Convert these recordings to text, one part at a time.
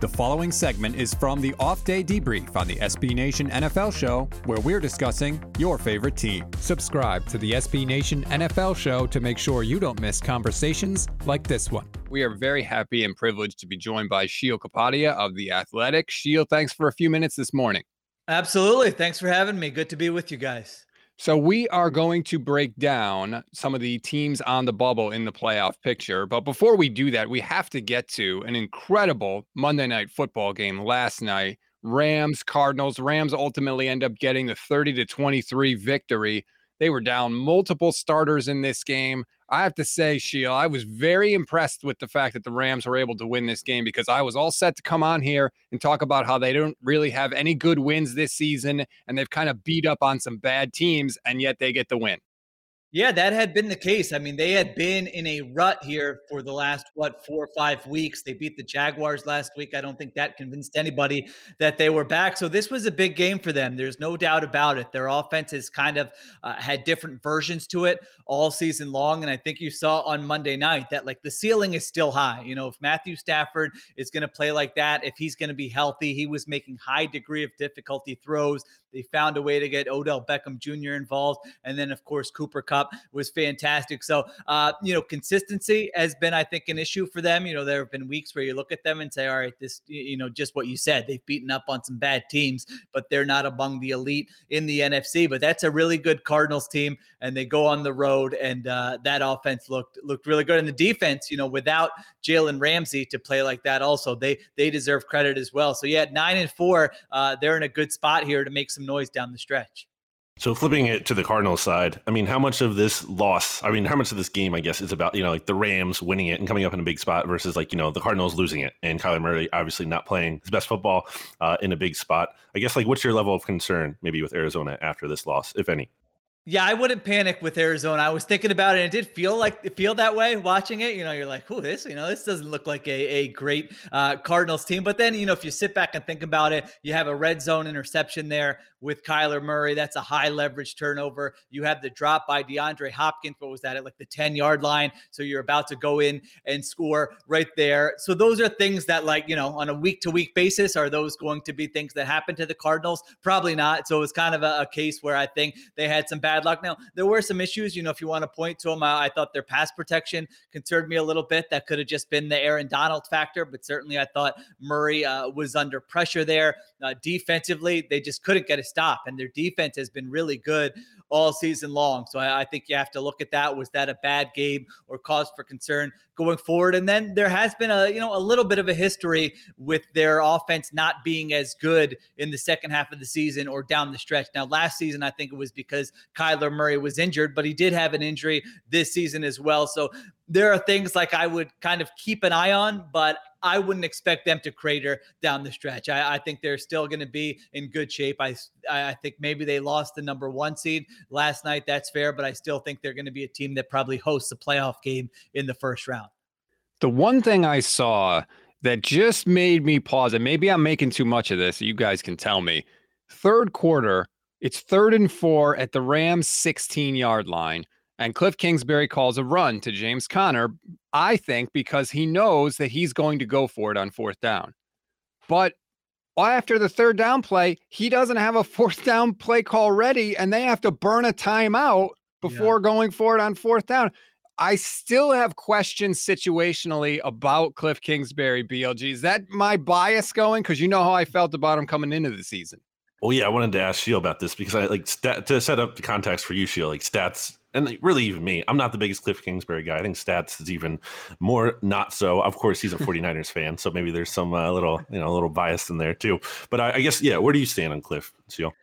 The following segment is from the off day debrief on the SB Nation NFL show, where we're discussing your favorite team. Subscribe to the SB Nation NFL show to make sure you don't miss conversations like this one. We are very happy and privileged to be joined by Sheil Kapadia of The Athletic. Sheil, thanks for a few minutes this morning. Absolutely. Thanks for having me. Good to be with you guys. So we are going to break down some of the teams on the bubble in the playoff picture. But before we do that, we have to get to an incredible Monday night football game last night. Rams, Cardinals. Rams ultimately end up getting the 30 to 23 victory. They were down multiple starters in this game. I have to say, Sheil, I was very impressed with the fact that the Rams were able to win this game because I was all set to come on here and talk about how they don't really have any good wins this season and they've kind of beat up on some bad teams, and yet they get the win. Yeah, that had been the case. I mean, they had been in a rut here for the last, what, four or five weeks. They beat the Jaguars last week. I don't think that convinced anybody that they were back. So this was a big game for them. There's no doubt about it. Their offense has kind of uh, had different versions to it all season long. And I think you saw on Monday night that, like, the ceiling is still high. You know, if Matthew Stafford is going to play like that, if he's going to be healthy, he was making high degree of difficulty throws. They found a way to get Odell Beckham Jr. involved. And then, of course, Cooper Was fantastic. So, uh, you know, consistency has been, I think, an issue for them. You know, there have been weeks where you look at them and say, all right, this, you know, just what you said, they've beaten up on some bad teams, but they're not among the elite in the NFC. But that's a really good Cardinals team. And they go on the road, and uh, that offense looked looked really good. And the defense, you know, without Jalen Ramsey to play like that, also they they deserve credit as well. So yeah, nine and four, uh, they're in a good spot here to make some noise down the stretch. So flipping it to the Cardinals side, I mean, how much of this loss, I mean, how much of this game, I guess, is about, you know, like the Rams winning it and coming up in a big spot versus like, you know, the Cardinals losing it and Kyler Murray obviously not playing his best football uh, in a big spot. I guess, like, what's your level of concern maybe with Arizona after this loss, if any? Yeah, I wouldn't panic with Arizona. I was thinking about it, and it did feel like it feel that way watching it. You know, you're like, "Who this? You know, this doesn't look like a, a great uh, Cardinals team." But then, you know, if you sit back and think about it, you have a red zone interception there with Kyler Murray. That's a high leverage turnover. You have the drop by DeAndre Hopkins. What was that at like the 10 yard line? So you're about to go in and score right there. So those are things that, like, you know, on a week to week basis, are those going to be things that happen to the Cardinals? Probably not. So it was kind of a, a case where I think they had some bad luck. Now, there were some issues, you know, if you want to point to them, I, I thought their pass protection concerned me a little bit. That could have just been the Aaron Donald factor, but certainly I thought Murray uh, was under pressure there. Uh, defensively, they just couldn't get a stop, and their defense has been really good all season long. So I, I, think you have to look at that. Was that a bad game or cause for concern going forward? And then there has been a you know a little bit of a history with their offense not being as good in the second half of the season or down the stretch. Now last season I think it was because Kyler Murray was injured, but he did have an injury this season as well. So there are things like I would kind of keep an eye on, but I wouldn't expect them to crater down the stretch. I, I think they're still going to be in good shape. I, I think maybe they lost the number one seed last night. That's fair, but I still think they're going to be a team that probably hosts a playoff game in the first round. The one thing I saw that just made me pause, and maybe I'm making too much of this, you guys can tell me. Third quarter, it's third and four at the Rams 16 yard line. And Cliff Kingsbury calls a run to James Conner, I think, because he knows that he's going to go for it on fourth down. But after the third down play, he doesn't have a fourth down play call ready, and they have to burn a timeout before yeah. going for it on fourth down. I still have questions situationally about Cliff Kingsbury, BLG. Is that my bias going? Because you know how I felt about him coming into the season. Well, yeah, I wanted to ask Sheil about this because I like stat, to set up the context for you, Sheil. Like stats and really even me, I'm not the biggest Cliff Kingsbury guy. I think stats is even more not so. Of course, he's a 49ers fan, so maybe there's some uh, little, you know, a little bias in there too. But I, I, guess, yeah, where do you stand on Cliff, Sheil?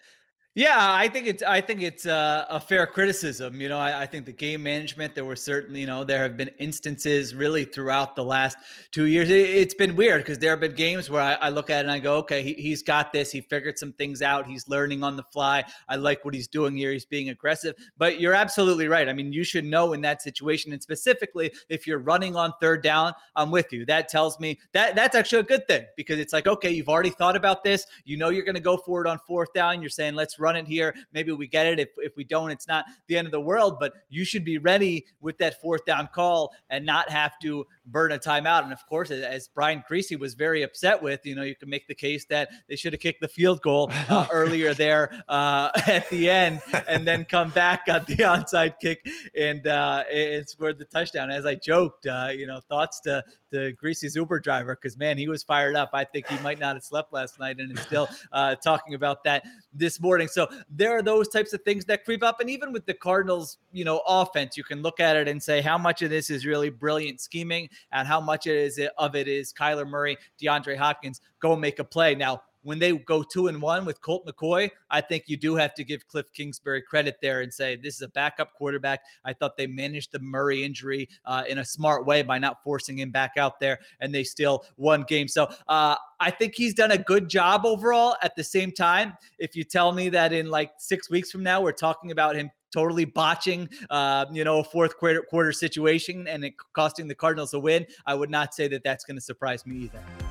Yeah, I think it's I think it's uh, a fair criticism. You know, I, I, think the game management there were certainly you know there have been instances really throughout the last two years. It, has been weird because there have been games where I, I, look at it and I go, okay, he, he's got this. He figured some things out. He's learning on the fly. I like what he's doing here. He's being aggressive. But you're absolutely right. I mean, you should know in that situation, and specifically if you're running on third down, I'm with you. That tells me that that's actually a good thing because it's like okay, you've already thought about this. You know you're going to go for it on fourth down. You're saying let's run it here. Maybe we get it. If, if we don't, it's not the end of the world, but you should be ready with that fourth down call and not have to burn a timeout. And of course, as Brian Griese was very upset with, you know, you can make the case that they should have kicked the field goal uh, earlier there uh, at the end and then come back on the onside kick and uh, and scored the touchdown. As I joked, uh, you know, thoughts to the Griese's Uber driver because man, he was fired up. I think he might not have slept last night and is still uh, talking about that this morning. So there are those types of things that creep up, and even with the Cardinals, you know, offense, you can look at it and say how much of this is really brilliant scheming and how much it is of it is Kyler Murray, DeAndre Hopkins go make a play. Now when they go two and one with Colt McCoy, I think you do have to give Cliff Kingsbury credit there and say this is a backup quarterback. I thought they managed the Murray injury uh, in a smart way by not forcing him back out there, and they still won games. So uh, I think he's done a good job overall. At the same time, if you tell me that in like six weeks from now we're talking about him totally botching, uh, you know, a fourth quarter, quarter situation and it costing the Cardinals a win, I would not say that that's going to surprise me either.